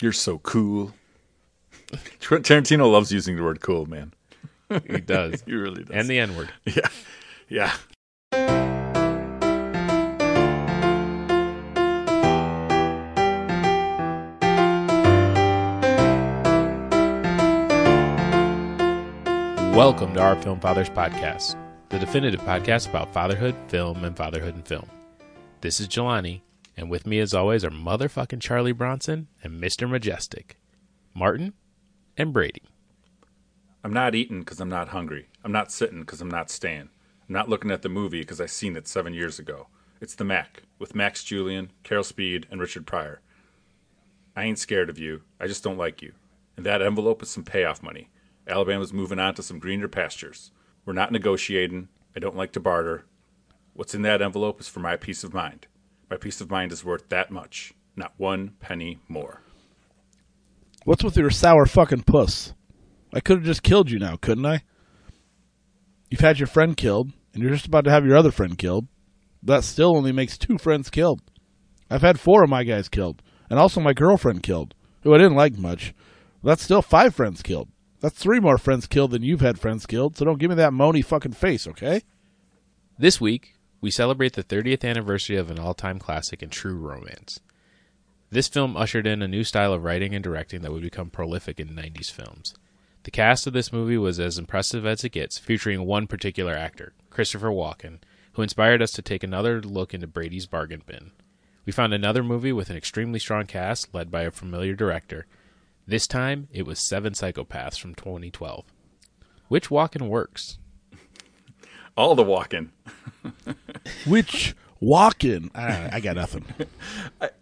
You're so cool. Tarantino loves using the word cool, man. He does. He really does. and the N word. yeah, yeah. Welcome to our Film Fathers podcast, the definitive podcast about fatherhood, film, and fatherhood and film. This is Jelani, and with me, as always, are motherfucking Charlie Bronson and Mr. Majestic, Martin, and Brady. I'm not eating because I'm not hungry. I'm not sitting because I'm not staying. I'm not looking at the movie because I seen it seven years ago. It's the Mack with Max Julien, Carol Speed, and Richard Pryor. I ain't scared of you. I just don't like you. And that envelope is some payoff money. Alabama's moving on to some greener pastures. We're not negotiating. I don't like to barter. What's in that envelope is for my peace of mind. My peace of mind is worth that much, not one penny more. What's with your sour fucking puss? I could have just killed you now, couldn't I? You've had your friend killed, and you're just about to have your other friend killed. That still only makes two friends killed. I've had four of my guys killed, and also my girlfriend killed, who I didn't like much. That's still five friends killed. That's three more friends killed than you've had friends killed, so don't give me that moany fucking face, okay? This week, we celebrate the 30th anniversary of an all time classic in true romance. This film ushered in a new style of writing and directing that would become prolific in 90s films. The cast of this movie was as impressive as it gets, featuring one particular actor, Christopher Walken, who inspired us to take another look into Brady's bargain bin. We found another movie with an extremely strong cast led by a familiar director. This time, it was Seven Psychopaths from 2012. Which Walken works? All the walking. Which walk-in? I, I got nothing.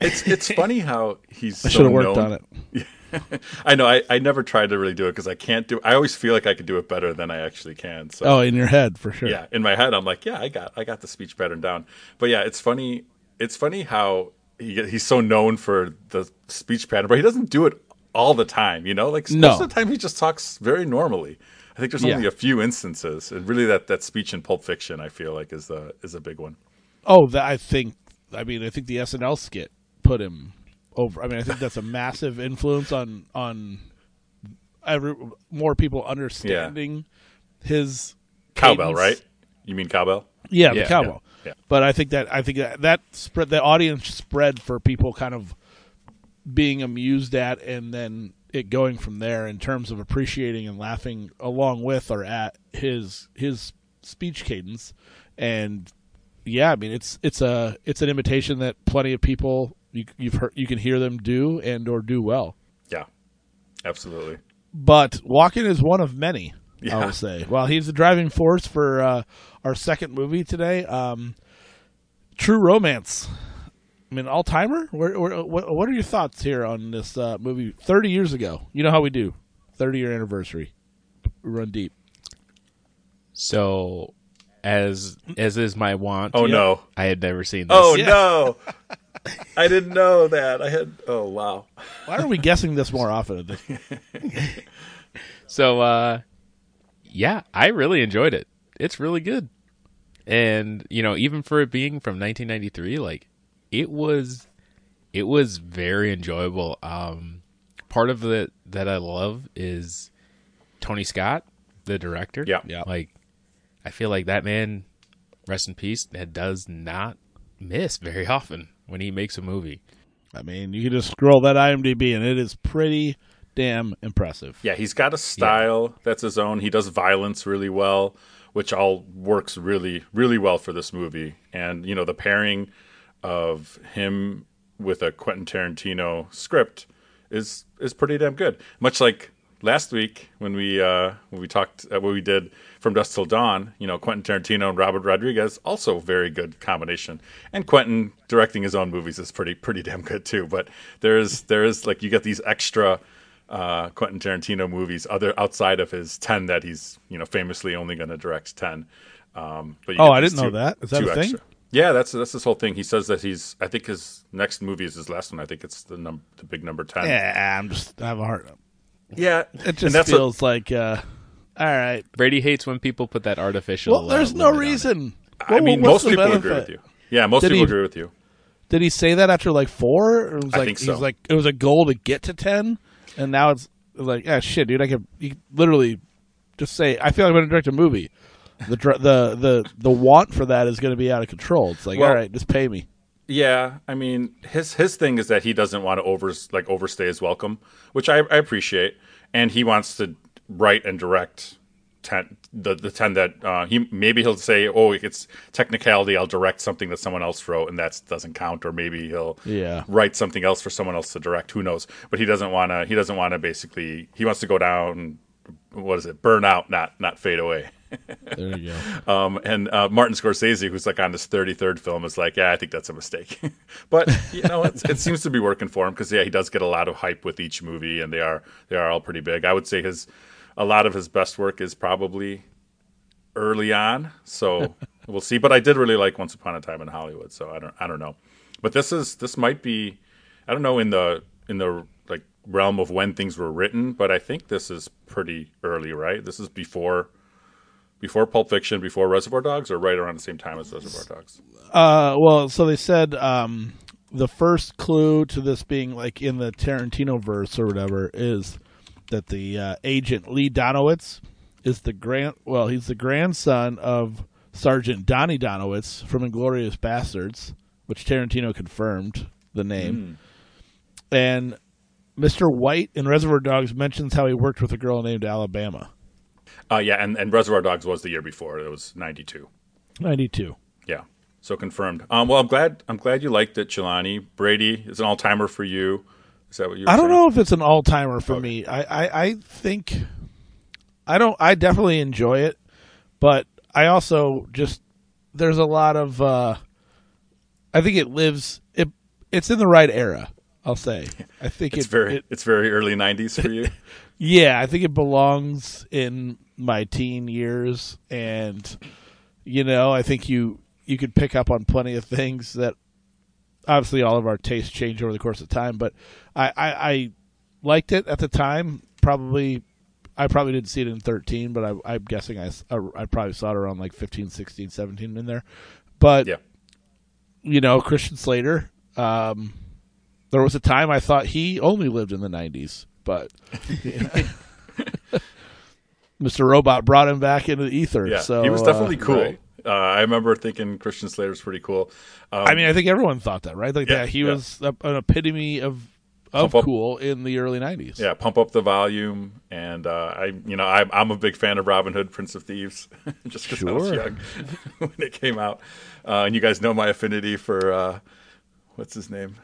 It's it's funny how he's. I so should have worked known- on it. I know. I, I never tried to really do it because I can't do. I always feel like I could do it better than I actually can. So Oh, in your head for sure. yeah, in my head, I'm like, yeah, I got I got the speech pattern down. But yeah, it's funny. It's funny how he he's so known for the speech pattern, but he doesn't do it all the time. You know, like No. most of the time he just talks very normally. I think there's only Yeah. a few instances, and really that that speech in Pulp Fiction, I feel like is the is a big one. Oh, that I think. I mean, I think the SNL skit put him over. I mean, I think that's a massive influence on on every more people understanding his Cowbell, cadence. right? You mean cowbell? Yeah, Yeah, the cowbell. yeah, yeah. But I think that I think that that spread the audience spread for people kind of being amused at, and then it going from there in terms of appreciating and laughing along with or at his his speech cadence, and yeah, I mean it's it's a it's an imitation that plenty of people you, you've heard you can hear them do and or do well. Yeah, absolutely. But Walken is one of many. I Yeah. will say. Well, he's the driving force for uh, our second movie today, um, True Romance. I mean, all timer. What, what are your thoughts here on this uh, movie? Thirty years ago. You know how we do. Thirty year anniversary. We run deep. So, as as is my want, Oh no! I had never seen this. Oh no! I didn't know that. I had. Oh wow! Why are we guessing this more often? So, uh, yeah, I really enjoyed it. It's really good. And, you know, even for it being from 1993, like, it was, it was very enjoyable. Um, part of it that I love is Tony Scott, the director. Yeah. Yeah. Like, I feel like that man, rest in peace, that does not miss very often when he makes a movie. I mean, you can just scroll that IMDb, and it is pretty damn impressive. Yeah, he's got a style that's his own. He does violence really well, which all works really, really well for this movie. And you know, the pairing of him with a Quentin Tarantino script is is pretty damn good. Much like last week when we uh, when we talked uh, what we did from Dusk Till Dawn, you know, Quentin Tarantino and Robert Rodriguez also very good combination. And Quentin directing his own movies is pretty pretty damn good too. But there is there is like you get these extra uh, Quentin Tarantino movies other outside of his ten that he's you know famously only going to direct ten. Um, but you Oh, I didn't know that. Is that two a thing? Yeah, that's that's this whole thing. He says that he's. I think his next movie is his last one. I think it's the num the big number ten. Yeah, I'm just I have a heart. Yeah, It and just that's what- feels like, uh, all right. Brady hates when people put that artificial. Well, there's uh, no limit on reason. I What- mean, most people benefit? agree with you. Yeah, most Did people he- agree with you. Did he say that after like four? It was I like think so. was like it was a goal to get to ten, and now it's like ah shit, dude. I could you could literally just say I feel like I'm going to direct a movie. The the the the want for that is going to be out of control. It's like Well- all right, just pay me. Yeah, I mean, his his thing is that he doesn't want to over like overstay his welcome, which I, I appreciate, and he wants to write and direct ten the the ten that uh, he maybe he'll say, oh, it's technicality. I'll direct something that someone else wrote, and that doesn't count, or maybe he'll Yeah. write something else for someone else to direct. Who knows? But he doesn't want to. He doesn't want to basically. He wants to go down. What is it? Burn out, not not fade away. There you go. Um, and uh, Martin Scorsese, who's like on his 33rd film, is like, yeah, I think that's a mistake. but you know, it's, it seems to be working for him because yeah, he does get a lot of hype with each movie, and they are they are all pretty big. I would say his a lot of his best work is probably early on. So we'll see. But I did really like Once Upon a Time in Hollywood. So I don't I don't know. But this is this might be I don't know in the in the like realm of when things were written, but I think this is pretty early, right? This is before before Pulp Fiction, before Reservoir Dogs, or right around the same time as Reservoir Dogs. Uh, well, so they said um, the first clue to this being like in the Tarantino verse or whatever is that the uh, agent Lee Donowitz is the grand. Well, he's the grandson of Sergeant Donnie Donowitz from Inglourious Basterds, which Tarantino confirmed the name, and Mr. White in Reservoir Dogs mentions how he worked with a girl named Alabama. Uh, yeah, and, and Reservoir Dogs was the year before. It was ninety two. Ninety-two. Yeah, so confirmed. Um, well, I'm glad I'm glad you liked it, Jelani. Brady is an all timer for you. Is that what you? I don't saying? know if it's an all timer for me. I, I, I think I don't. I definitely enjoy it, but I also just there's a lot of. uh I think it lives. It it's in the right era. I'll say. I think It's it, very it- it's very early '90s for you. yeah. I think it belongs in my teen years, and you know, I think you you could pick up on plenty of things that obviously all of our tastes change over the course of time, but I, I, I liked it at the time. Probably, I probably didn't see it in 13, but I, I'm guessing I, uh, I probably saw it around like 15, 16, 17 in there. But, yeah, you know, Christian Slater, um, there was a time I thought he only lived in the 90s, but Mr. Robot brought him back into the ether. yeah. so he was uh, definitely cool. right. Uh, I remember thinking Christian Slater's pretty cool. Um, I mean, I think everyone thought that, right? Like, Yeah, yeah, he yeah. was a, an epitome of of Pump up- cool in the early '90s. yeah, pump up the volume, and uh, I, you know, I, I'm a big fan of Robin Hood, Prince of Thieves, just because I was young when it came out, uh, and you guys know my affinity for uh, what's his name,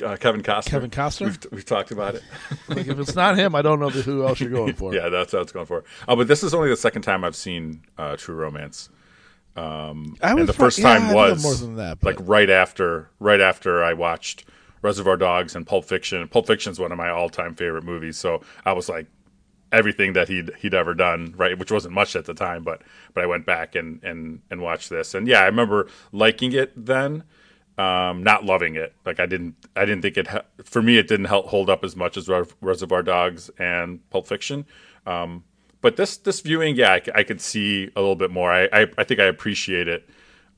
uh, uh, Kevin Costner. Kevin Costner? We've, we've talked about it. Like, if it's not him, I don't know who else you're going for. yeah, that's what it's going for. Oh, but this is only the second time I've seen uh, True Romance. I and the first yeah, time think was more than that. like right after right after I watched Reservoir Dogs and Pulp Fiction. Pulp Fiction is one of my all time favorite movies, so I was like everything that he'd he'd ever done, right? Which wasn't much at the time, but but I went back and and and watched this, and yeah, I remember liking it then. Um, not loving it. Like I didn't, I didn't think it. Ha- for me, it didn't help hold up as much as Re- Reservoir Dogs and Pulp Fiction. Um, but this this viewing, yeah, I could see a little bit more. I, I I think I appreciate it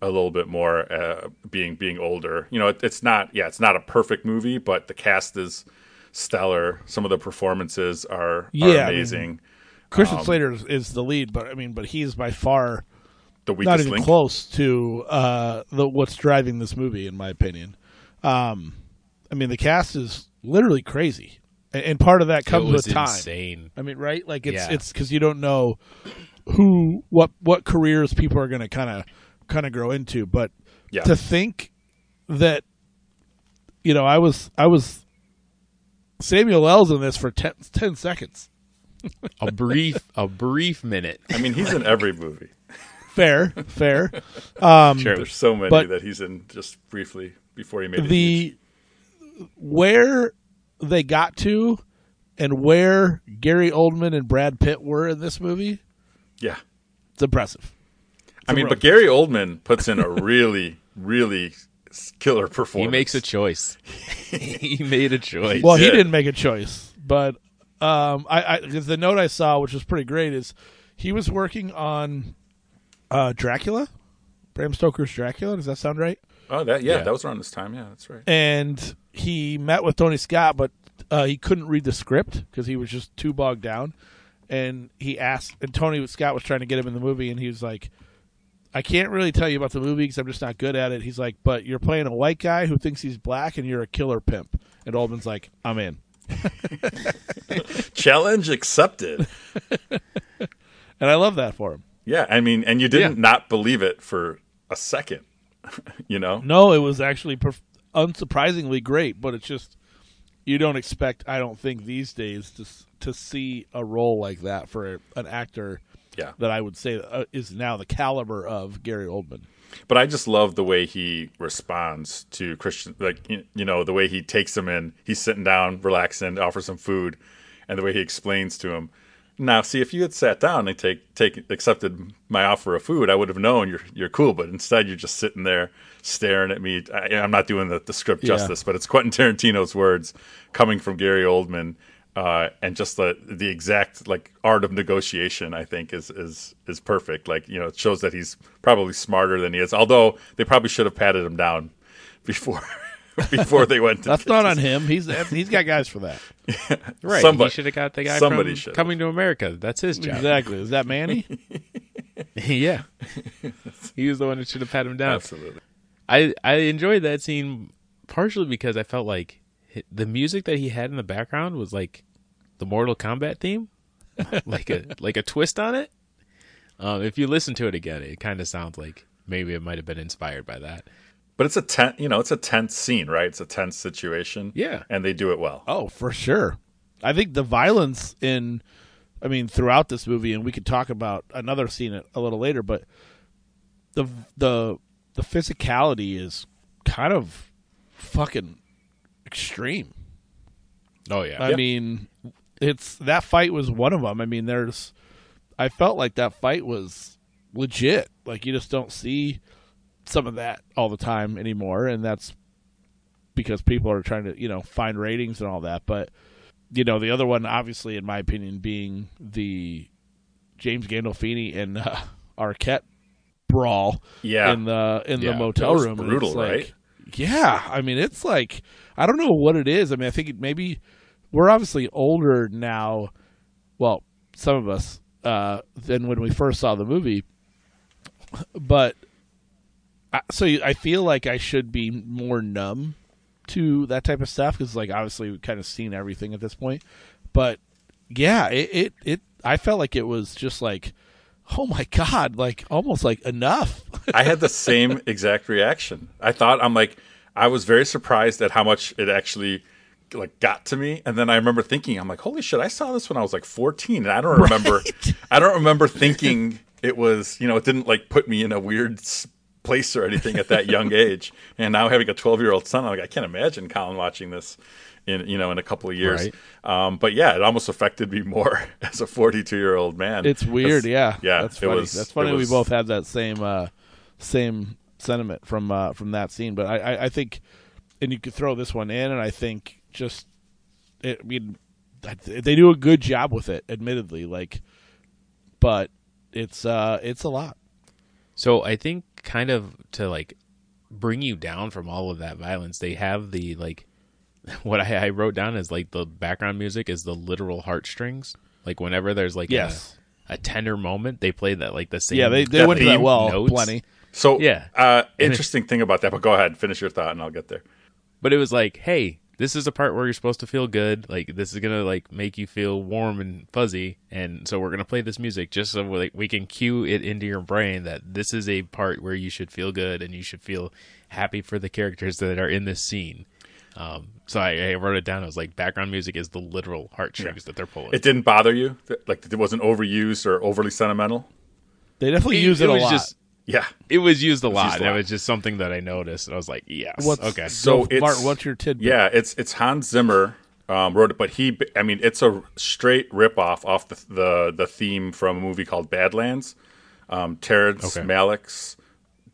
a little bit more uh, being being older. You know, it, it's not yeah, it's not a perfect movie, but the cast is stellar. Some of the performances are, are Yeah, I mean, amazing. Christian um, Slater is, is the lead, but I mean, but he's by far the not weakest even link. close to uh, the what's driving this movie, in my opinion. Um, I mean, the cast is literally crazy, and, and part of that It comes was with time. insane. I mean, right? Like it's Yeah. it's because you don't know who what what careers people are going to kind of kind of grow into. But Yeah. to think that you know, I was I was Samuel L's in this for 10, 10 seconds. A brief, a brief minute. I mean, he's in every movie. Fair, fair. Um, Sure. There's so many But- that he's in just briefly before he made it. huge. the where they got to and where Gary Oldman and Brad Pitt were in this movie, yeah. it's impressive. I mean, real but Gary Oldman puts in a really, really killer performance. He makes a choice. he made a choice. Well, he did. didn't make a choice, but um, I, I 'cause the note I saw, which was pretty great, is he was working on uh, Dracula, Bram Stoker's Dracula. Does that sound right? Oh, that yeah, Yeah. that was around this time. Yeah, that's right. and he met with Tony Scott, but uh, he couldn't read the script because he was just too bogged down. And he asked, and Tony Scott was trying to get him in the movie, and he was like, "I can't really tell you about the movie because I'm just not good at it." He's like, "But you're playing a white guy who thinks he's black, and you're a killer pimp." And Oldman's like, "I'm in," Challenge accepted. and I love that for him. Yeah, I mean, and you didn't Yeah. not believe it for a second. you know, No, it was actually perf- unsurprisingly great, but it's just you don't expect. I don't think these days to to see a role like that for an actor yeah. that I would say uh, is now the caliber of Gary Oldman. But I just love the way he responds to Christian, like you you know, the way he takes him in. He's sitting down, relaxing, offers some food, and the way he explains to him. Now, see, if you had sat down and take take accepted my offer of food, I would have known you're you're cool. But instead, you're just sitting there staring at me. I, I'm not doing the, the script Yeah. justice, but it's Quentin Tarantino's words coming from Gary Oldman, uh, and just the the exact like art of negotiation. I think is is is perfect. Like you know, it shows that he's probably smarter than he is. Although they probably should have patted him down before before they went. To That's not on him. He's he's got guys for that. Right. Somebody- he should have got the guy somebody from should've. Coming to America. That's his job. Exactly. Is that Manny? yeah. he was the one that should have pat him down. Absolutely. I I enjoyed that scene partially because I felt like hi- the music that he had in the background was like the Mortal Kombat theme, like a like a twist on it. Um, if you listen to it again, it kind of sounds like maybe it might have been inspired by that. But it's a tense, you know, it's a tense scene, right? It's a tense situation. Yeah. and they do it well. Oh, for sure. I think the violence in, I mean, throughout this movie, and we could talk about another scene a- little later, but the the the physicality is kind of fucking extreme. Oh yeah, I mean, it's that fight was one of them. I mean, there's, I felt like that fight was legit. Like you just don't see some of that all the time anymore, and that's because people are trying to you know find ratings and all that. But you know, the other one, obviously, in my opinion, being the James Gandolfini and uh, Arquette brawl Yeah. in the in Yeah, the motel room. brutal, like- right? Yeah, I mean, it's like I don't know what it is. I mean, I think maybe we're obviously older now. Well, some of us uh, than when we first saw the movie, but so I feel like I should be more numb to that type of stuff because, like, obviously we've kind of seen everything at this point. But yeah, it, it it I felt like it was just like, oh my god, like almost like enough. I had the same exact reaction. I thought I'm like I was very surprised at how much it actually like got to me and then I remember thinking I'm like holy shit I saw this when I was like 14 and I don't remember I don't remember thinking it was you know it didn't like put me in a weird place or anything at that young age and now having a 12 year old son I'm like I can't imagine Colin watching this in you know in a couple of years Right. um, but yeah it almost affected me more as a 42 year old man It's weird, yeah. yeah that's it funny. was- that's funny. was- we both had that same uh, same sentiment from uh, from that scene. But I, I, I think, and you could throw this one in, and I think just, it, I mean, they do a good job with it. Admittedly, like, but it's uh, it's a lot. So I think kind of to like bring you down from all of that violence, they have the like what I, I wrote down is like the background music is the literal heartstrings. Like whenever there's like Yes. a, a tender moment, they play that like the same. Yeah, they they that went that well notes. plenty. So Yeah. uh, interesting thing about that. But go ahead, finish your thought, and I'll get there. But it was like, hey, this is a part where you're supposed to feel good. Like this is gonna like make you feel warm and fuzzy, and so we're gonna play this music just so like we can cue it into your brain that this is a part where you should feel good and you should feel happy for the characters that are in this scene. Um, so I, I wrote it down. I was like, background music is the literal heartstrings that they're pulling. It didn't bother you, like it wasn't overused or overly sentimental. They definitely use it, a was lot. just Yeah. it was used a lot. used a and lot. It was just something that I noticed, and I was like, yes, What's, okay. So so, it's- Martin, what's your tidbit? Yeah, it's it's Hans Zimmer um, wrote it, but he, I mean, it's a straight ripoff off the the the theme from a movie called Badlands. Um, Terrence Okay. Malick's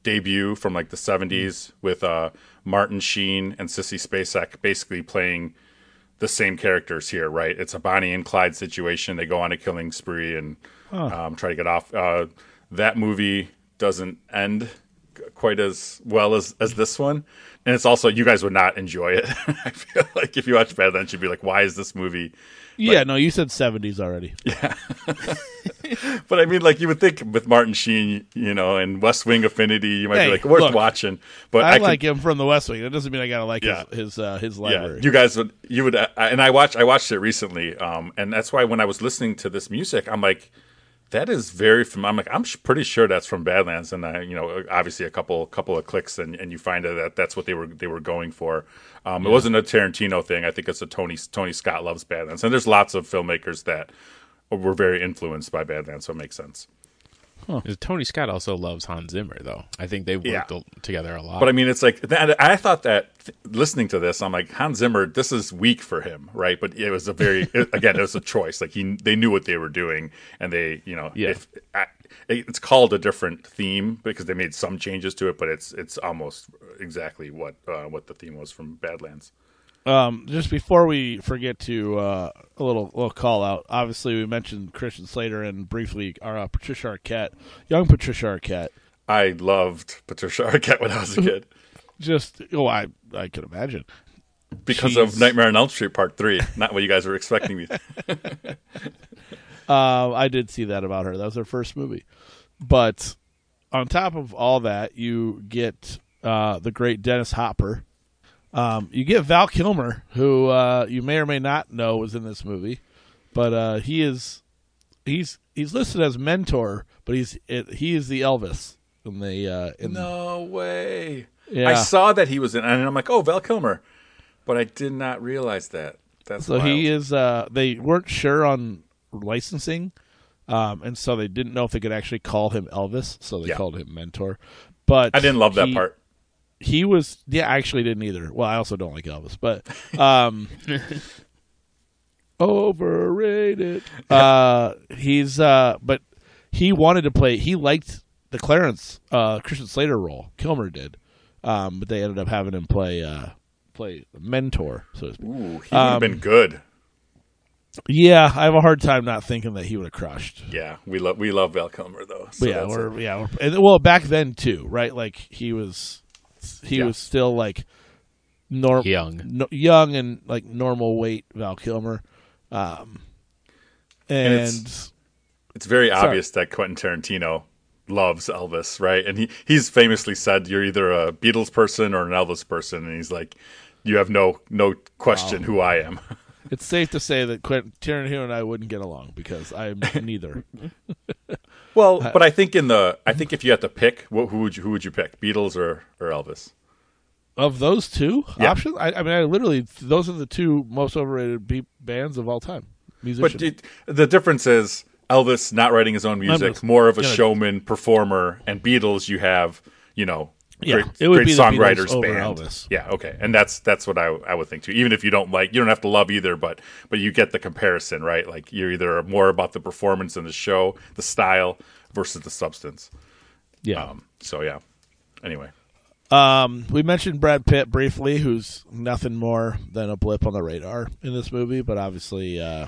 debut from like the '70s with uh, Martin Sheen and Sissy Spacek, basically playing the same characters here. Right? It's a Bonnie and Clyde situation. They go on a killing spree and um, try to get off. Uh, that movie doesn't end quite as well as as this one, and it's also you guys would not enjoy it. I feel like if you watch Badlands, you'd be like, "Why is this movie?" Yeah, no, you said seventies already. Yeah but I mean, like you would think with Martin Sheen, you know, and West Wing Affinity, you might Hey, be like worth look, watching. But I, I, can- like him from The West Wing. That doesn't mean I gotta like Yeah. his his, uh, his yeah, library. you guys would you would, uh, and I watched I watched it recently, um, and that's why when I was listening to this music, I'm like. That is very from. I'm like I'm sh- pretty sure that's from Badlands, and I, you know, obviously a couple couple of clicks, and, and you find out that that's what they were they were going for. Um, It wasn't a Tarantino thing. I think it's a Tony Tony Scott loves Badlands, and there's lots of filmmakers that were very influenced by Badlands, so it makes sense. Tony Scott also loves Hans Zimmer, though. I think they worked Yeah. together a lot. But I mean, it's like I thought that th- listening to this, I'm like Hans Zimmer. This is weak for him, right? But it was a very again, it was a choice. Like he, they knew what they were doing, and they, you know, Yeah. if I, it's called a different theme because they made some changes to it, but it's it's almost exactly what uh, what the theme was from Badlands. Um, just before we forget to uh, a little little call out. Obviously, we mentioned Christian Slater and briefly our uh, Patricia Arquette, young Patricia Arquette. I loved Patricia Arquette when I was a kid Just oh, I I could imagine. because Jeez. of Nightmare on Elm Street Part Three. Not what you guys were expecting me. Uh, I did see that about her. That was her first movie. But on top of all that, you get uh, the great Dennis Hopper. Um, you get Val Kilmer, who uh, you may or may not know was in this movie, but uh, he is he's he's listed as mentor, but he's it, he is the Elvis in the uh, in No way. Yeah. I saw that he was in, and I'm like, oh, Val Kilmer, but I did not realize that. That's So he is. Uh, they weren't sure on licensing, um, and so they didn't know if they could actually call him Elvis. So they Yeah. called him Mentor. But I didn't love that part. He was. Yeah, I actually didn't either. Well, I also don't like Elvis, but um, overrated. Uh, he's. Uh, but he wanted to play. He liked the Clarence uh, Christian Slater role. Kilmer did, um, but they ended up having him play. Uh, play mentor, so to speak. Ooh, he would have Um, been good. Yeah, I have a hard time not thinking that he would have crushed. Yeah, we love we love Val Kilmer though. So yeah, we're, yeah, we're, and, well, back then too, right? Like he was, he Yeah. was still like norm Young. no, young and like normal weight Val Kilmer, um, and, it's- it's very Sorry. obvious that Quentin Tarantino loves Elvis, right? And he he's famously said you're either a Beatles person or an Elvis person, and he's like, you have no no question who I am. it's safe to say that Quentin Tarantino and I wouldn't get along because I'm neither. Well, but I think in the I think if you had to pick, wh- who would you, who would you pick, Beatles or or Elvis? of those two Yeah. options, I, I mean, I literally those are the two most overrated beat bands of all time. Musicians. But it, the difference is Elvis not writing his own music, Elvis. more of a Yeah. showman, performer, and Beatles. You have you know. Yeah, great, it would great be songwriters over band. Elvis. Yeah, okay, and that's that's what I I would think too. Even if you don't like, you don't have to love either, but but you get the comparison, right? Like you're either more about the performance and the show, the style versus the substance. yeah. Um, so yeah. Anyway, Um, we mentioned Brad Pitt briefly, who's nothing more than a blip on the radar in this movie, but obviously, uh,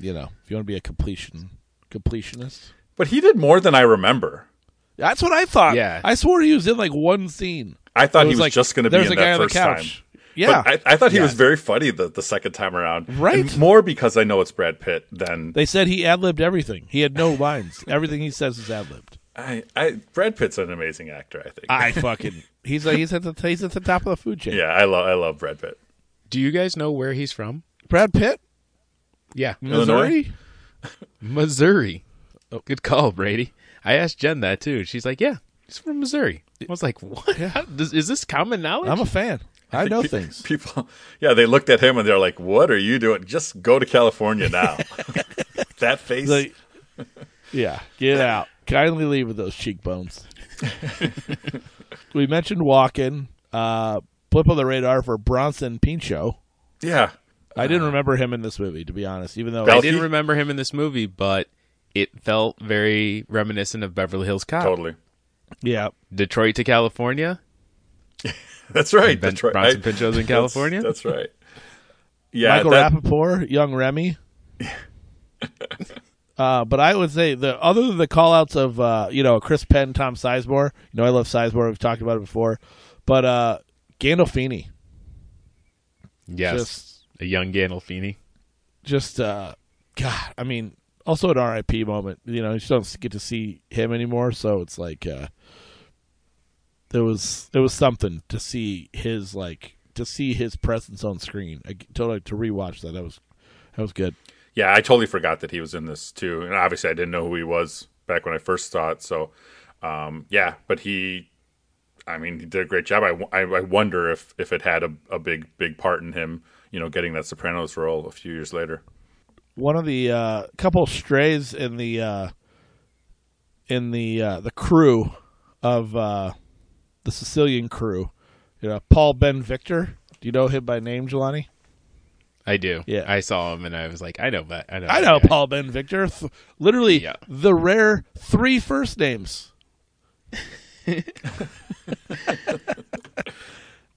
you know, if you want to be a completion completionist, but he did more than I remember. That's what I thought. Yeah. I swore he was in like one scene. I thought It he was like, just going to be there's in a guy that on the first time. Yeah, But I, I thought he Yeah. was very funny the, the second time around. Right. And more because I know it's Brad Pitt than they said he ad libbed everything. He had no lines. everything he says is ad libbed. I, I. Brad Pitt's an amazing actor. I think. I fucking he's he's at the he's at the top of the food chain. yeah, I love I love Brad Pitt. Do you guys know where he's from? Brad Pitt, Yeah, Missouri. Missouri. Oh, good call, Brady. I asked Jen that too. She's like, "Yeah, he's from Missouri." I was like, "What? How, does, is this common knowledge?" I'm a fan. I know things. People, yeah, they looked at him and they're like, "What are you doing? Just go to California now." that face. Like, yeah, get out. Kindly leave with those cheekbones. we mentioned Walken. Uh, blip on the radar for Bronson Pinchot. yeah, I didn't remember him in this movie, to be honest. Even though I didn't remember him in this movie, but it felt very reminiscent of Beverly Hills Cop. totally. yeah, Detroit to California. That's right. Ben- That's right. Bronson I- Pinchot's in that's- California? That's, right. Yeah, Michael that- Rappaport, young Remy. Uh, but I would say the other than the call outs of uh, you know Chris Penn, Tom Sizemore. You know I love Sizemore. We've talked about it before. But uh, Gandolfini, Yes, Just- a young Gandolfini. just uh, God. I mean, also an RIP moment. You know, you just don't get to see him anymore. So it's like uh, there was it was something to see his like to see his presence on screen. I, to to rewatch that. That was that was good. Yeah, I totally forgot that he was in this too, and obviously I didn't know who he was back when I first saw it. So, um, yeah, but he, I mean, he did a great job. I I wonder if if it had a, a big big part in him, you know, getting that Sopranos role a few years later. One of the uh, couple strays in the uh, in the uh, the crew of uh, the Sicilian crew. You know, Paul Ben Victor. Do you know him by name, Jelani? I do. Yeah. I saw him and I was like, I know that. I know. I know guy. Paul Ben Victor. Th- literally, Yeah. the rare three first names.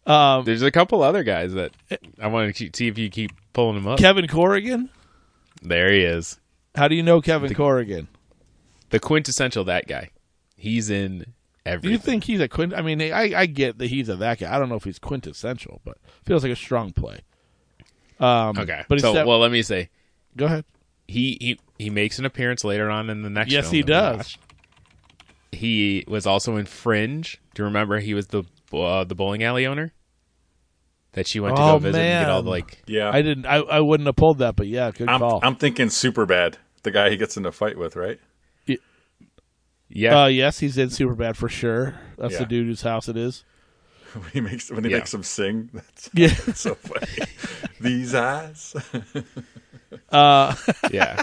um, There's a couple other guys that I want to see if you keep pulling them up. Kevin Corrigan. There he is, How do you know Kevin Corrigan? the quintessential that guy. He's in Do everything. you think he's a quint? I mean, I, I get that he's a that guy. I don't know if he's quintessential, but feels like a strong play. Um, okay, but so well, let me say go ahead. he he he makes an appearance later on in the next. Yes, he does. He was also in Fringe. Do you remember he was the uh, the bowling alley owner that she went to Oh, go visit and get all the like. Yeah, I didn't. I, I wouldn't have pulled that, but yeah, good I'm call. I'm thinking super bad. The guy he gets in a fight with, right? Yeah, uh, yes, he's in Superbad for sure. That's Yeah. the dude whose house it is. when he makes when he Yeah. makes him sing. That's Yeah. so funny. These eyes. Uh, yeah.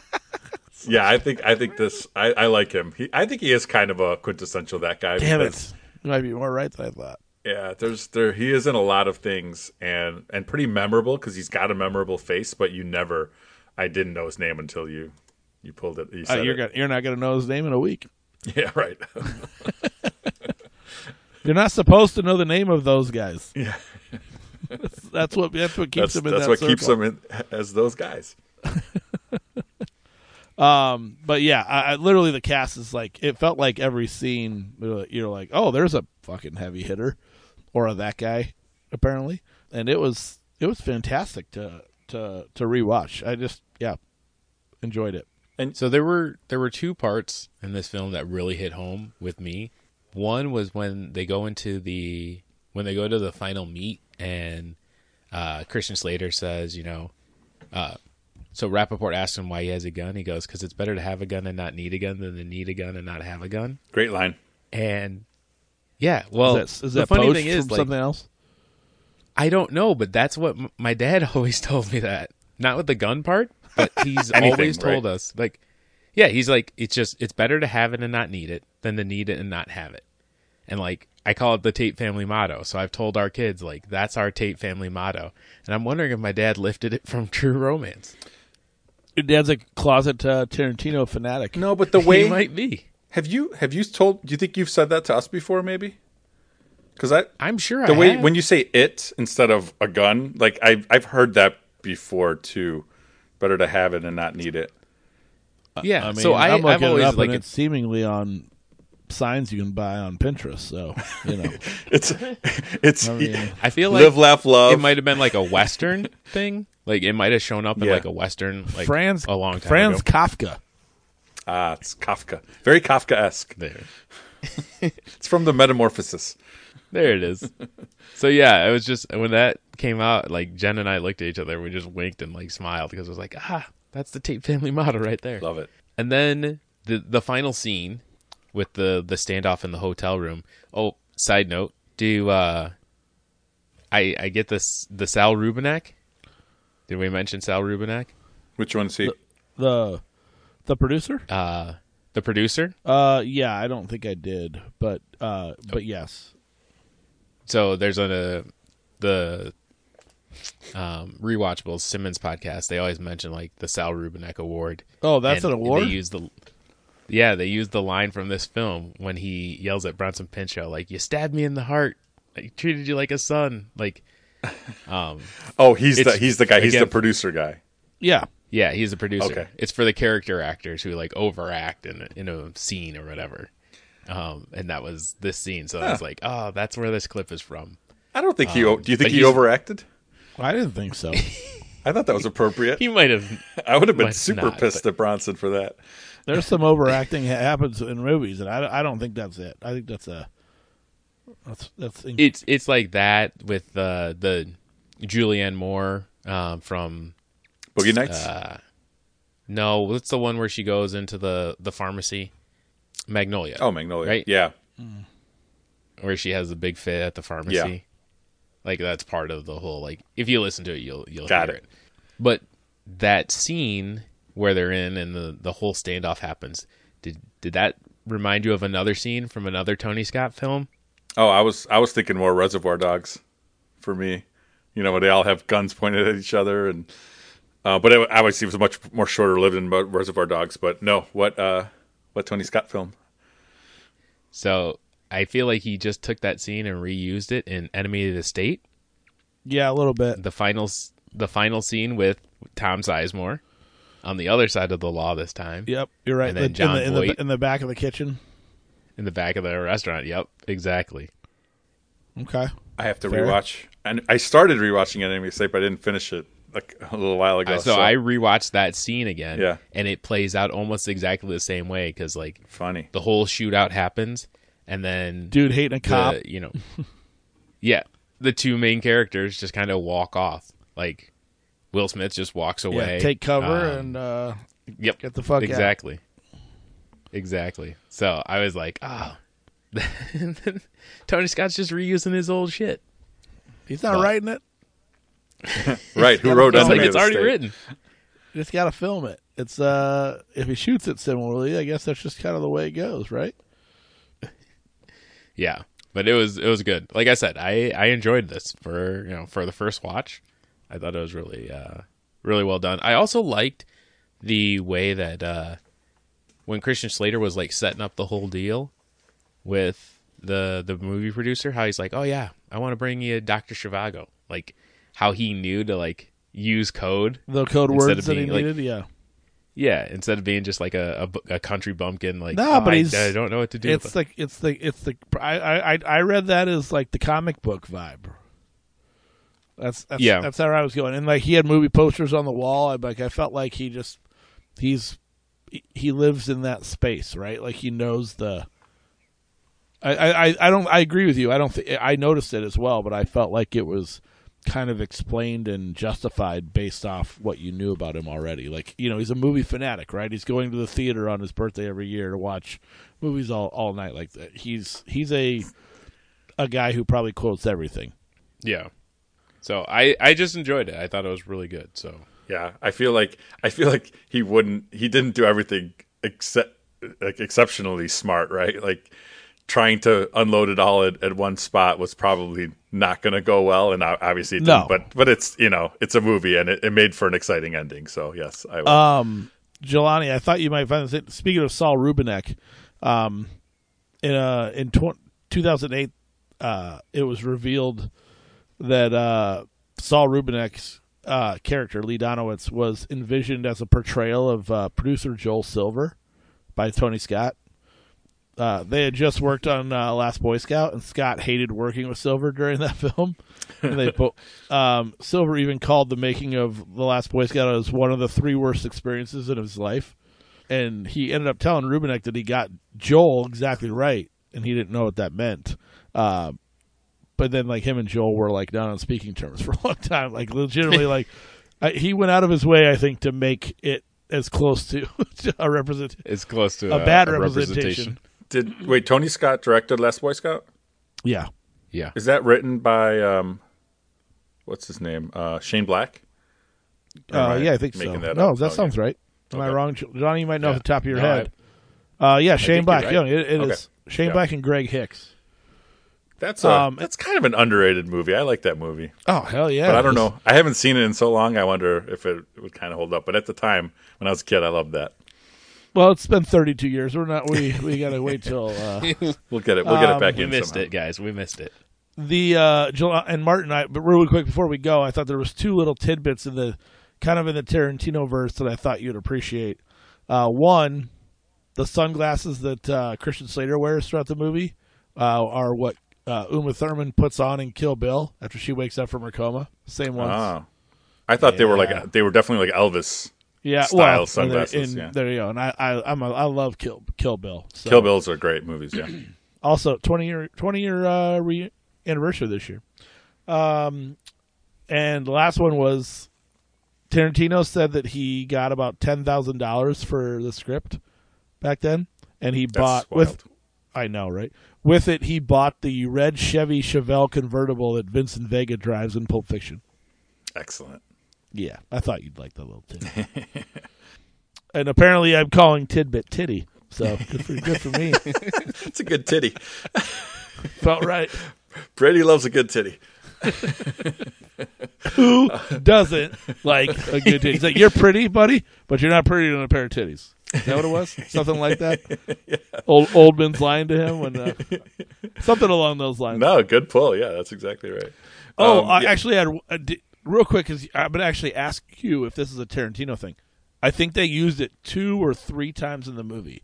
yeah, I think I think this. I, I like him. He, I think he is kind of a quintessential that guy. damn it, you might be more right than I thought. Yeah, there's there he is in a lot of things and and pretty memorable because he's got a memorable face, but you never. I didn't know his name until you you pulled it. You uh, you're it. gonna, you're not going to know his name in a week. Yeah, right. You're not supposed to know the name of those guys. yeah, That's what that's what keeps that's them in that's that what keeps them in as those guys. Um, but yeah, I, I, literally the cast is like it felt like every scene you're like, oh, there's a fucking heavy hitter, or a that guy, apparently, and it was it was fantastic to to to rewatch. I just yeah enjoyed it. And so there were there were two parts in this film that really hit home with me. One was when they go into the when they go to the final meet and uh, Christian Slater says, you know, uh, so Rappaport asks him why he has a gun. He goes, because it's better to have a gun and not need a gun than to need a gun and not have a gun. Great line. And yeah, well, is that, is the that funny thing is, like, something else? I don't know, but that's what m- my dad always told me that. Not with the gun part, but he's Anything, always told right? us like yeah, he's like it's just it's better to have it and not need it than to need it and not have it. And like I call it the Tate family motto. So I've told our kids like that's our Tate family motto. And I'm wondering if my dad lifted it from True Romance. Your dad's a closet uh, Tarantino fanatic. No, but the he way might be. Have you have you told? Do you think you've said that to us before? Maybe because I I'm sure the I way have. when you say it instead of a gun, like I've I've heard that before too. Better to have it and not need it. yeah. I mean, so I, I'm I've looking it always up like and it's seemingly on signs you can buy on Pinterest. So you know, It's it's mean- I feel like live, laugh, love. it might have been like a western thing. Like it might have shown up in Yeah. like a western like Franz a long time Franz ago. Kafka. Ah, it's Kafka, very Kafka-esque. There. It's from the Metamorphosis. There it is. so yeah, it was just when that came out, like Jen and I looked at each other, we just winked and like smiled because it was like, ah, that's the Tate family motto right there. Love it. And then the the final scene with the the standoff in the hotel room. Oh, side note, do uh, I I get this the Saul Rubinek? Did we mention Saul Rubinek? Which one's he? The the producer? Uh, the producer. Uh, yeah, I don't think I did, but uh, but yes, So there's a the um rewatchables Simmons podcast. They always mention like the Saul Rubinek Award. Oh, that's And an award? They use the yeah, they use the line from this film when he yells at Bronson Pinchot like, "You stabbed me in the heart. I treated you like a son." Like, um, Oh, he's the he's the guy. He's the producer guy. yeah. Yeah, he's a producer. Okay. It's for the character actors who like overact in a, in a scene or whatever. Um, and that was this scene, so I was like, oh, that's where this clip is from. I don't think he. o do you think he he's- overacted? I didn't think so. I thought that was appropriate. He might have. I would have been super not, pissed at Bronson for that. There's some overacting that happens in movies, and I, I don't think that's it. I think that's a that's that's in- It's it's like that with uh, the Julianne Moore um, from Boogie Nights. uh, no, what's the one where she goes into the the pharmacy? Magnolia. oh, Magnolia. right? Yeah. where she has the big fit at the pharmacy. Yeah. Like that's part of the whole like if you listen to it you'll you'll Got hear it. it. But that scene where they're in and the the whole standoff happens, did did that remind you of another scene from another Tony Scott film? Oh, I was I was thinking more Reservoir Dogs, for me. You know, where they all have guns pointed at each other, and uh, but it obviously was much more shorter lived than Mo- Reservoir Dogs. But no, what uh, what Tony Scott film? So I feel like he just took that scene and reused it in Enemy of the State. yeah, a little bit. The final the final scene with Tom Sizemore on the other side of the law this time Yep, you're right. And then The- John in, the, in, Voight. the, in the back of the kitchen. in the back of the restaurant. Yep, exactly. Okay. I have to Fair. rewatch, and I started rewatching Enemy of the State, but I didn't finish it like a little while ago. Uh, so, I rewatched that scene again, Yeah. and it plays out almost exactly the same way because like funny. the whole shootout happens, and then Dude hating a the- cop. you know, yeah, the two main characters just kind of walk off. Like Will Smith just walks away, yeah, take cover Um, and uh, yep, get the fuck out. exactly, exactly. So I was like, oh. Tony Scott's just reusing his old shit. He's not But- writing it. Right? Who wrote go. It's Enemy like it's already State? written. You just got to film it. It's uh, if he shoots it similarly, I guess that's just kind of the way it goes, right? Yeah, but it was it was good. Like I said, I I enjoyed this for you know for the first watch. I thought it was really uh really well done. I also liked the way that uh when Christian Slater was like setting up the whole deal with the the movie producer, how he's like, "Oh yeah, I want to bring you Doctor Zhivago." Like how he knew to like use code. The code words that he like- needed. yeah, Yeah, instead of being just like a a, a country bumpkin. Like, No, "Oh, but I, he's- I don't know what to do. it's but- the it's the it's the I, I I- read that as like the comic book vibe. That's, that's Yeah. That's how I was going, and like he had movie posters on the wall. I like I felt like he just he's he- lives in that space, right? Like he knows the. I, I, I- I don't I agree with you. I don't think I noticed it as well, but I felt like it was kind of explained and justified based off what you knew about him already. Like you know, he's a movie fanatic, right? He's going to the theater on his birthday every year to watch movies all, all night. Like that. He's he's a a guy who probably quotes everything. Yeah. So I I just enjoyed it. I thought it was really good. So Yeah, I feel like I feel like he wouldn't. He didn't do everything except like exceptionally smart, right? Like trying to unload it all at, at one spot was probably not going to go well, and obviously it No. But but it's you know it's a movie, and it, it made for an exciting ending. So yes, I will. Um, Jelani, I thought you might find this. Speaking of Saul Rubinek, um, in uh in tw- 2008, uh, it was revealed that uh, Saul Rubinek's uh, character Lee Donowitz was envisioned as a portrayal of uh, producer Joel Silver by Tony Scott. Uh, they had just worked on uh, Last Boy Scout, and Scott hated working with Silver during that film. and they po- um, Silver even called the making of The Last Boy Scout as one of the three worst experiences in his life. And he ended up telling Rubinek that he got Joel exactly right, and he didn't know what that meant. Uh, but then, like him and Joel were like not on speaking terms for a long time. Like legitimately, like I, he went out of his way, I think, to make it as close to, a represent it's close to a bad representation. Did wait? Tony Scott directed Last Boy Scout. Yeah, Yeah. Is that written by um, what's his name? Uh, Shane Black. Uh, yeah, I think so. that no, up? that Okay. sounds right. Am I wrong, Johnny? You might know Yeah. off the top of your No, head. Uh, yeah, Shane Black. right. Yeah, it, it Okay. is Shane Yeah. Black and Greg Hicks. That's a, Um, that's kind of an underrated movie. I like that movie, Oh hell yeah! but I don't know. I haven't seen it in so long. I wonder if it would kind of hold up. But at the time when I was a kid, I loved that. Well, it's been 32 years. We're not. We we gotta wait till uh, We'll get it. We'll get Um, it back We in. We missed somehow. it, guys. We missed it. the uh, July and Martin. I but really quick before we go, I thought there was two little tidbits in the kind of in the Tarantino verse that I thought you'd appreciate. Uh, one, the sunglasses that uh, Christian Slater wears throughout the movie uh, are what uh, Uma Thurman puts on in Kill Bill after she wakes up from her coma. Same ones. Oh. I thought they were like they were definitely like Elvis. Yeah, style well, sunglasses, and yeah. There you go. And I, I, I'm a, I love Kill Kill Bill. So. Kill Bills are great movies. Yeah. also 20 year 20 year uh, re- anniversary this year. Um, and the last one was Tarantino said that he got about ten thousand dollars for the script back then, and he That's bought wild. with. I know, right? With it, he bought the red Chevy Chevelle convertible that Vincent Vega drives in Pulp Fiction. Excellent. Yeah, I thought you'd like the little tidbit. and apparently, I'm calling tidbit titty. So good for good for me. It's a good titty. Felt right. Brady loves a good titty. Who doesn't like a good titty? He's like, you're pretty, buddy, but you're not prettier than a pair of titties. Is that what it was? Something like that. Old Oldman's lying to him when uh, something along those lines. No, good pull. Yeah, that's exactly right. oh, Um, I yeah. actually had uh, di- real quick because I'm gonna actually ask you if this is a Tarantino thing. I think they used it two or three times in the movie.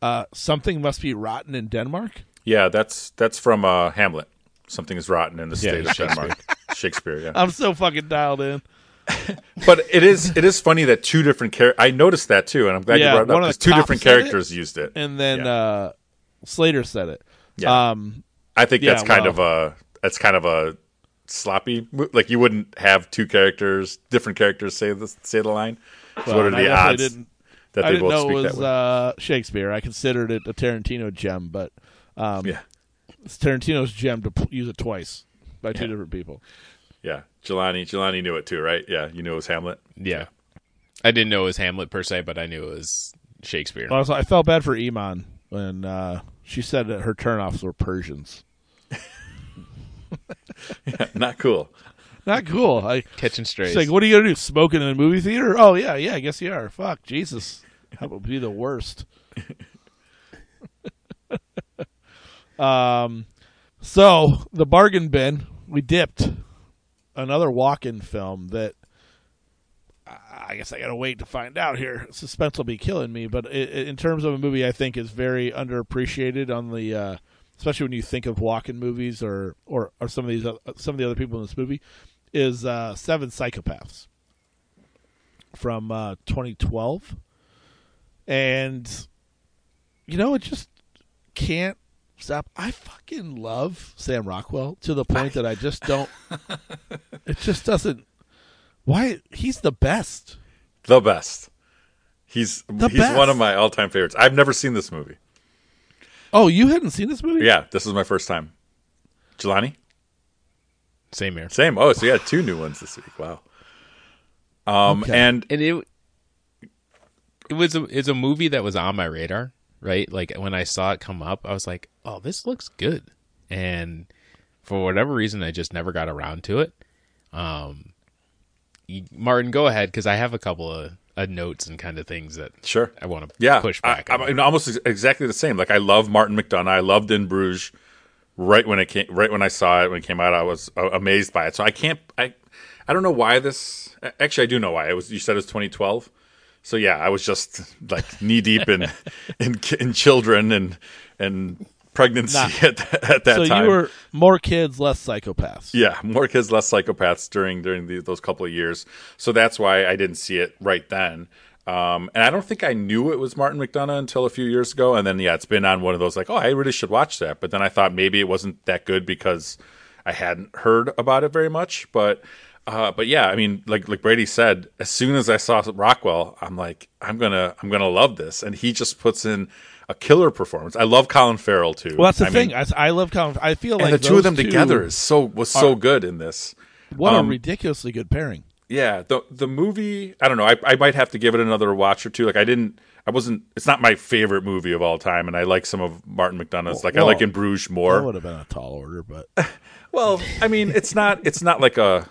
Uh, something must be rotten in Denmark. Yeah, that's that's from uh, Hamlet. Something is rotten in the Yeah, state of Denmark. Shakespeare, yeah. I'm so fucking dialed in. But it is it is funny that two different characters. I noticed that too, and I'm glad Yeah, you brought it one up. of the Because two different said it, characters used it. And then Yeah. uh, Slater said it. Yeah. Um, I think that's yeah, kind well- of a that's kind of a sloppy. Like you wouldn't have two characters, different characters say the say the line. So well, what are and I the odds Didn't, that I they didn't both know speak it that way? uh, Shakespeare. I considered it a Tarantino gem, but um, yeah, it's Tarantino's gem to p- use it twice by two Yeah. different people. yeah. Jelani, Jelani knew it too, right? Yeah, you knew it was Hamlet. Yeah. I didn't know it was Hamlet per se, but I knew it was Shakespeare. Also, I felt bad for Iman when uh, she said that her turnoffs were Persians. Not cool. Not cool. I Catching strays. she's like, "What are you gonna do? Smoking in a movie theater? Oh yeah, yeah. I guess you are. Fuck Jesus, that would be the worst." um, so the bargain bin, we dipped another Walken film that I guess I gotta wait to find out here. Suspense will be killing me, but i i in terms of a movie, I think is very underappreciated on the, uh, especially when you think of Walken movies or or, or some of these uh, some of the other people in this movie, is uh, Seven Psychopaths from uh, 2012, and you know it just can't stop. I fucking love Sam Rockwell to the point that I just don't. it just doesn't. Why he's the best. The best. He's The he's best. one of my all time favorites. I've never seen this movie. Oh, you hadn't seen this movie? Yeah, this is my first time. Jelani? Same here. Same. Oh, so you had two new ones this week. Wow. Um Okay. and And it it was a it's a movie that was on my radar, right? Like when I saw it come up, I was like, "Oh, this looks good." And for whatever reason, I just never got around to it. Um Martin, go ahead because I have a couple of uh, notes and kind of things that sure. I want to Yeah, push back. I, am almost exactly the same. Like I love Martin McDonagh. I loved In Bruges. Right when it came, right when I saw it when it came out, I was uh, amazed by it. So I can't. I I don't know why this. Actually, I do know why. It was you said it was 2012. So yeah, I was just like knee deep in in, in children and and pregnancy at, that- at that so time. you were more kids, less psychopaths. Yeah, more kids, less psychopaths during during the, those couple of years. So that's why I didn't see it right then. Um, and I don't think I knew it was Martin McDonagh until a few years ago. And then yeah, it's been on one of those like, oh, I really should watch that. But then I thought maybe it wasn't that good because I hadn't heard about it very much. But uh, but yeah, I mean, like like Brady said, as soon as I saw Rockwell, I'm like, I'm gonna I'm gonna love this. And he just puts in a killer performance. I love Colin Farrell too. Well, that's the I thing. mean, I, I love Colin. I feel and like the two of them together is so was so good in this. What um, a ridiculously good pairing. Yeah, the the movie. I don't know. I I might have to give it another watch or two. Like I didn't. I wasn't. It's not my favorite movie of all time, and I like some of Martin McDonagh's. Like I like In Bruges more. That would have been a tall order, but Well, I mean, it's not. It's not like a.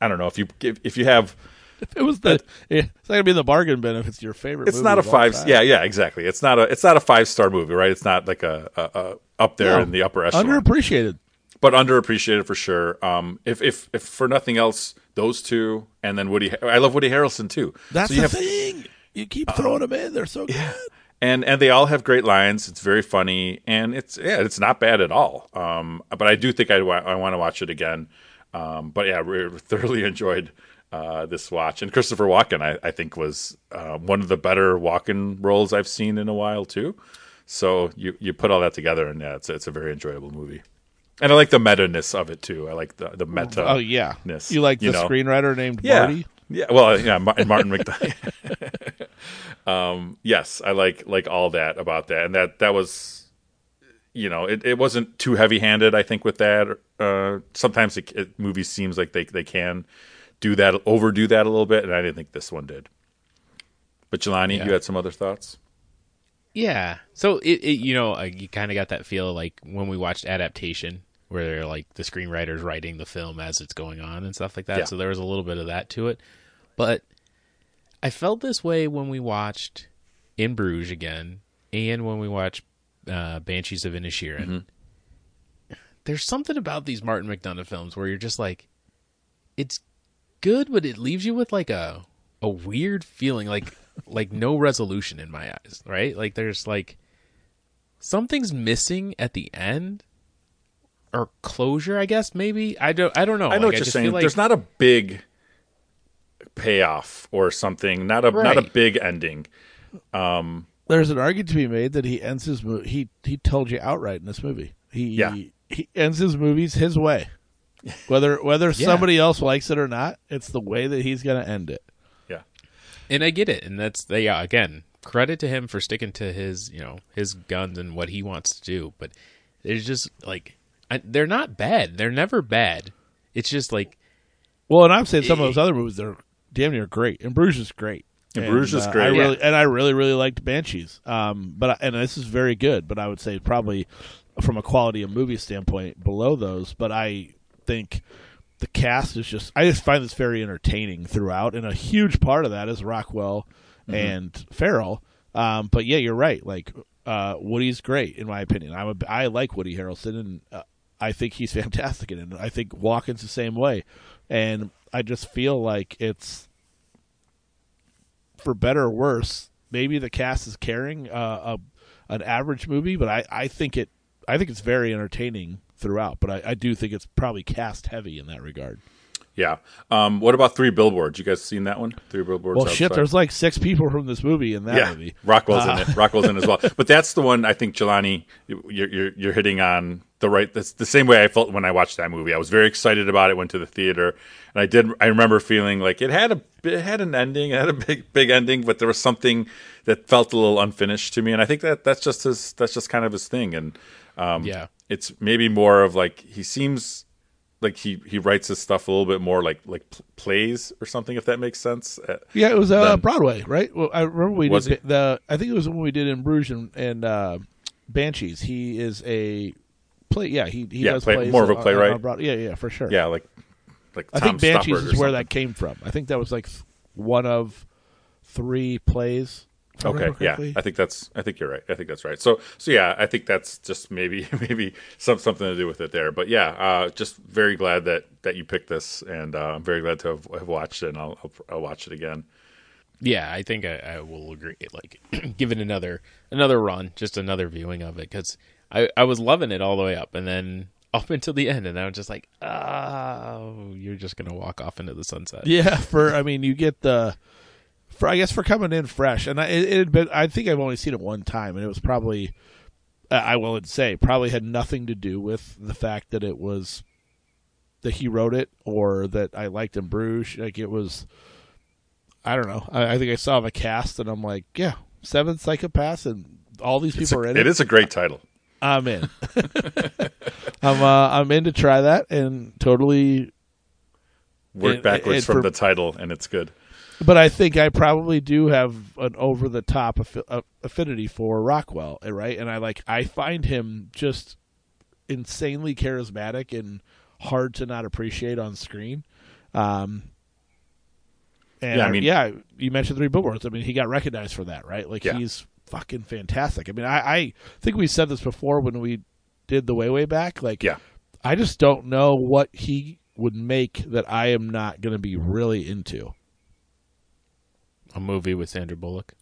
I don't know if you if, if you have. If it was the, it's not gonna be in the bargain bin if it's your favorite. It's movie not a five. Yeah, yeah, exactly. It's not a. It's not a five star movie, right? It's not like a, a, a up there No. in the upper echelon. underappreciated. but underappreciated for sure. Um, if if if for nothing else, those two, and then Woody. I love Woody Harrelson too. That's So you the have- Uh, thing. You keep throwing them in; they're so good. and and they all have great lines. It's very funny, and it's yeah, it's not bad at all. Um, but I do think I, I want to watch it again. Um, but yeah, we thoroughly enjoyed uh, this watch, and Christopher Walken, I, I think, was uh, one of the better Walken roles I've seen in a while too. So you you put all that together, and yeah, it's it's a very enjoyable movie. And I like the meta ness of it too. I like the the meta. Oh yeah, you like you the know. screenwriter named yeah, Marty? yeah. Well, yeah, Martin McDonagh. um, yes, I like like all that about that, and that that was, you know, it, it wasn't too heavy handed. I think with that, uh, sometimes it, it, movies seems like they they can do that, overdo that a little bit, and I didn't think this one did. But Jelani, Yeah. you had some other thoughts? Yeah. So it, it you know, you kind of got that feel like when we watched adaptation, where they're like the screenwriters writing the film as it's going on and stuff like that. Yeah. So there was a little bit of that to it, but I felt this way when we watched In Bruges again, and when we watched uh, Banshees of Inisherin. There's something about these Martin McDonagh films where you're just like, it's good, but it leaves you with like a a weird feeling, like like no resolution in my eyes, right? Like there's like something's missing at the end or closure, I guess maybe. I don't I don't know. I know Like, what you're saying. like- There's not a big payoff or something. Not a not a big ending. Um, there's an argument to be made that he ends his movie. He he told you outright in this movie. He Yeah. he ends his movies his way. Whether whether somebody else likes it or not, it's the way that he's going to end it. Yeah. and I get it, and that's they yeah, again credit to him for sticking to his you know his guns and what he wants to do. But there's just like I, they're not bad. They're never bad. It's just like Well, and I'm saying some of those other movies they're damn near great. And Bruges is great. And Bruges is uh, great. I Yeah. and I really really liked Banshees. Um, but I, and this is very good. But I would say probably from a quality of movie standpoint below those. But I think the cast is just I just find this very entertaining throughout, and a huge part of that is Rockwell Mm-hmm. and Farrell. Um, but yeah, you're right. Like uh, Woody's great in my opinion. I'm a, I like Woody Harrelson, and uh, I think he's fantastic in it. I think Walken's the same way, and I just feel like it's for better or worse. Maybe the cast is carrying uh, a an average movie, but I, I think it I think it's very entertaining throughout. But I, I do think it's probably cast heavy in that regard. Yeah. Um, what about Three Billboards? You guys seen that one? Three Billboards. Well, shit, Outside? there's like six people from this movie in that yeah. movie. Rockwell's in it. Rockwell's in it as well. But that's the one I think Jelani, you're, you're you're hitting on the right. That's the same way I felt when I watched that movie. I was very excited about it. Went to the theater, and I did. I remember feeling like it had a it had an ending. It had a big big ending, but there was something that felt a little unfinished to me. And I think that that's just his. That's just kind of his thing. And um, Yeah. it's maybe more of like he seems like he he writes his stuff a little bit more like like pl- plays or something if that makes sense Uh, Yeah, it was uh, Then- Broadway, right? Well, I remember we Was did the. I think it was when we did in Bruges and, and uh, Banshees. He is a play. Yeah, he he Yeah, does play- plays more of a playwright. on Broad- yeah, yeah, for sure. yeah like like I think Banshees Stoppard is where something. that came from. I think that was like one of three plays. If I Okay, yeah. I think that's I think you're right. I think that's right. So so yeah, I think that's just maybe maybe some something to do with it there. But yeah, uh, just very glad that that you picked this, and uh, I'm very glad to have, have watched it, and I'll, I'll I'll watch it again. Yeah, I think I, I will agree. Like, give it another another run, just another viewing of it, because I I was loving it all the way up, and then up until the end, and I was just like, oh, you're just gonna walk off into the sunset. Yeah, for I mean, you get the for I guess for coming in fresh, and I, it, it had been. I think I've only seen it one time, and it was probably I will say probably had nothing to do with the fact that it was that he wrote it or that I liked in Bruges. Like it was, I don't know. I, I think I saw the cast, and I'm like, yeah, seven psychopaths, and all these people a- are in it. it is a great title. I'm in. I'm uh, I'm in to try that and totally Work backwards and from for- the title, and it's good. But I think I probably do have an over the top affi- uh, affinity for Rockwell, eh, right? And I like I find him just insanely charismatic and hard to not appreciate on screen. Um, and Yeah, I I mean- yeah, you mentioned three billboards. I mean, he got recognized for that, right? Like Yeah. he's fucking fantastic. I mean, I, I think we said this before when we did the way way back. Like, Yeah. I just don't know what he would make that I am not going to be really into. A movie with Sandra Bullock.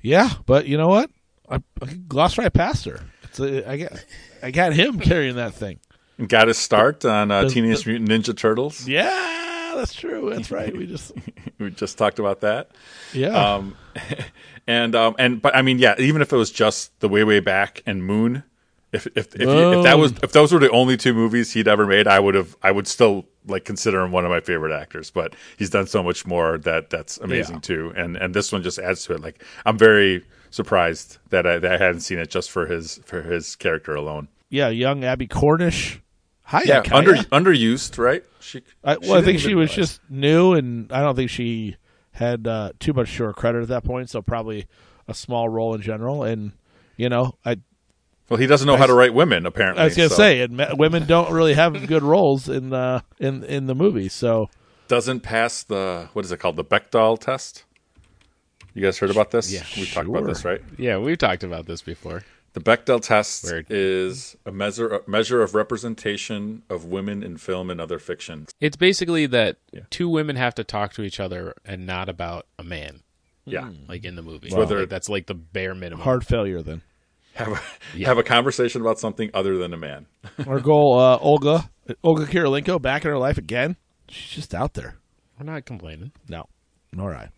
Yeah, but you know what? I, I glossed right past her. It's a, I got I got him carrying that thing. Got his start on uh, Does- Teenage Mutant Ninja Turtles. Yeah, that's true. That's right. We just We just talked about that. yeah. Um, and um, and but I mean, yeah, even if it was just the way way back and Moon, if if if, you, if that was if those were the only two movies he'd ever made, I would have I would still like consider him one of my favorite actors. But he's done so much more that that's amazing Yeah. too. And and this one just adds to it. Like I'm very surprised that I that I hadn't seen it just for his for his character alone. yeah, young Abbie Cornish. Hi, Yeah, Kaya. under underused, right? She, I, she well, I think she was realize. just new, and I don't think she had uh, too much to her credit at that point. So probably a small role in general. And you know, I well. He doesn't know how to write women. Apparently, I was gonna so say, and women don't really have good roles in the in in the movie. So doesn't pass the what is it called the Bechdel test. You guys heard about this? Yeah, we talked about this, right? Yeah, we've talked about this before. The Bechdel test Weird. is a measure a measure of representation of women in film and other fiction. It's basically that Yeah. two women have to talk to each other and not about a man, Yeah, like in the movie. Whether- Like, that's like the bare minimum. hard failure then. Have a, Yeah. have a conversation about something other than a man. Our goal, uh, Olga Olga Kurylenko, back in her life again. She's just out there. We're not complaining. No, nor I.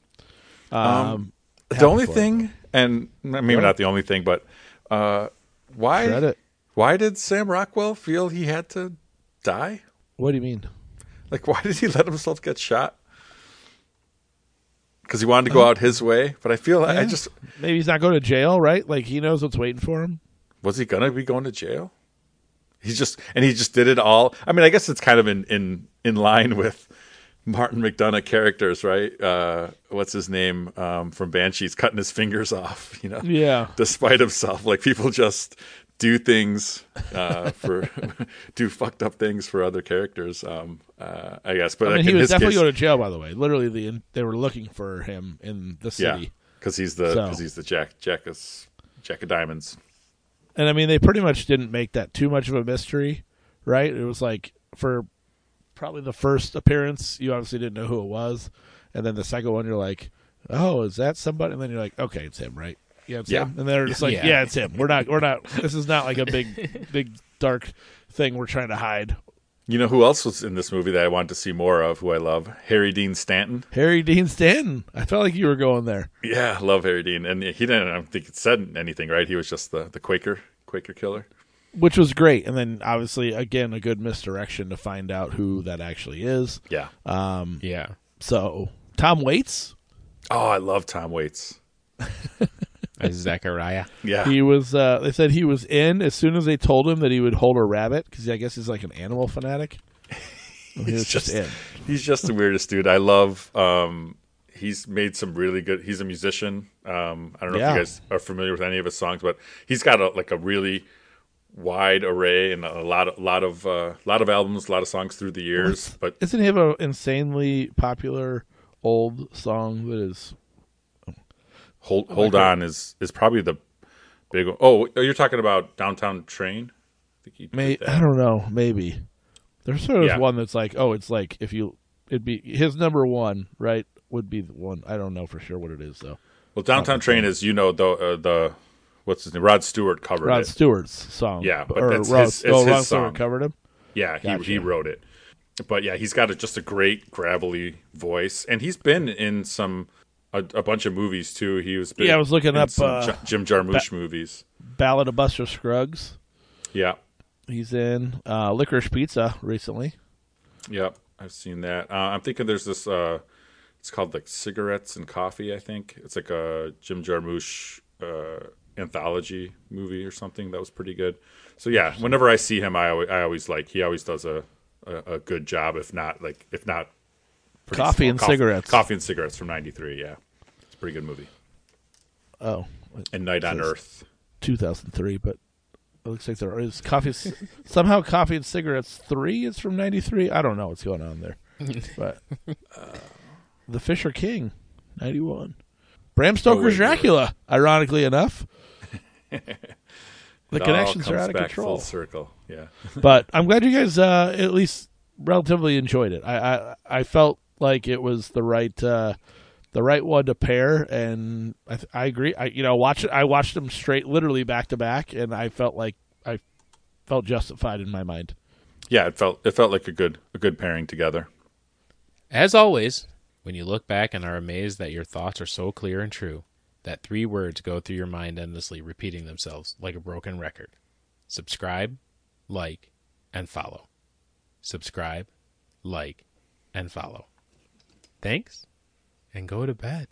Um, the only for it, thing, and maybe What? not the only thing, but uh, why it. why did Sam Rockwell feel he had to die? What do you mean? Like, why did he let himself get shot? Because he wanted to go out his way, but I feel like I just Maybe he's not going to jail, right? Like he knows what's waiting for him. was he gonna be going to jail? He's just and he just did it all. I mean, I guess it's kind of in in in line with Martin McDonagh characters, right? Uh, what's his name um, from Banshees, cutting his fingers off, you know, Yeah. despite himself. Like people just do things uh, for do fucked up things for other characters. Um, uh, I guess, but I mean, like, he was definitely case, going to jail. By the way, literally, the they were looking for him in the city. because he's the So- because he's the Jack Jack is Jack of Diamonds. And I mean, they pretty much didn't make that too much of a mystery, right? It was like for probably the first appearance, you obviously didn't know who it was, and then the second one, you're like, "Oh, is that somebody?" And then you're like, "Okay, it's him, right?" Yeah, it's Yeah. him. And they're just like, Yeah. "Yeah, it's him." We're not, we're not. This is not like a big, big dark thing we're trying to hide. You know who else was in this movie that I wanted to see more of? Who I love, Harry Dean Stanton. Harry Dean Stanton. I felt like you were going there. Yeah, I love Harry Dean, and he didn't. I don't think it said anything, right? He was just the the Quaker Quaker killer. which was great. And then obviously, again, a good misdirection to find out who that actually is. Yeah. Um, Yeah. so Tom Waits, Oh, I love Tom Waits. As Zachariah. Yeah. he was. Uh, they said he was in as soon as they told him that he would hold a rabbit because I guess he's like an animal fanatic. And he just, just- in. he's just the weirdest dude. I love. Um, he's made some really good. He's a musician. Um, I don't know Yeah. if you guys are familiar with any of his songs, but he's got a, like a really wide array and a lot of lot of uh, lot of albums, a lot of songs through the years. But Isn't he have an insanely popular old song that is? Hold hold on is is probably the big. one. Oh, you're talking about Downtown Train. I think May. I don't know. Maybe there's sort of Yeah. one that's like, oh, it's like if you, it'd be his number one, right? Would be the one. I don't know for sure what it is though. Well, Downtown Train is you know the uh, the what's his name? Rod Stewart covered Rod it. Stewart's song. Yeah, but or that's Rod, his- it's oh, his Rod song. Stewart covered him. Yeah, he Gotcha. he wrote it. But yeah, he's got a, just a great gravelly voice, and he's been in some a, a bunch of movies too. He was big Yeah, I was looking up, some uh, J- Jim Jarmusch movies. Ballad of Buster Scruggs. Yeah, He's in uh, Licorice Pizza recently. Yep, I've seen that. Uh, I'm thinking there's this. Uh, it's called like cigarettes and coffee. I think it's like a Jim Jarmusch uh, anthology movie or something that was pretty good. So yeah, whenever I see him, I always, I always like he always does a, a, a good job. If not like if not Coffee and Cigarettes. Coffee and cigarettes from '93. Yeah, it's a pretty good movie. Oh, And Night on Earth. 2003, but it looks like there is coffee. somehow, Coffee and Cigarettes three is from '93. I don't know what's going on there, but uh, The Fisher King, '91. Bram Stoker's wait, Dracula. Ironically enough, the connections are out of control. Full circle. Yeah. but I'm glad you guys uh, at least relatively enjoyed it. I, I I felt like it was the right uh, the right one to pair, and I, th- I agree. I you know watch it. I watched them straight, literally back to back, and I felt like I felt justified in my mind. Yeah, it felt it felt like a good a good pairing together. As always, when you look back and are amazed that your thoughts are so clear and true, that three words go through your mind endlessly, repeating themselves like a broken record subscribe, like, and follow. Subscribe, like, and follow. Thanks, and go to bed.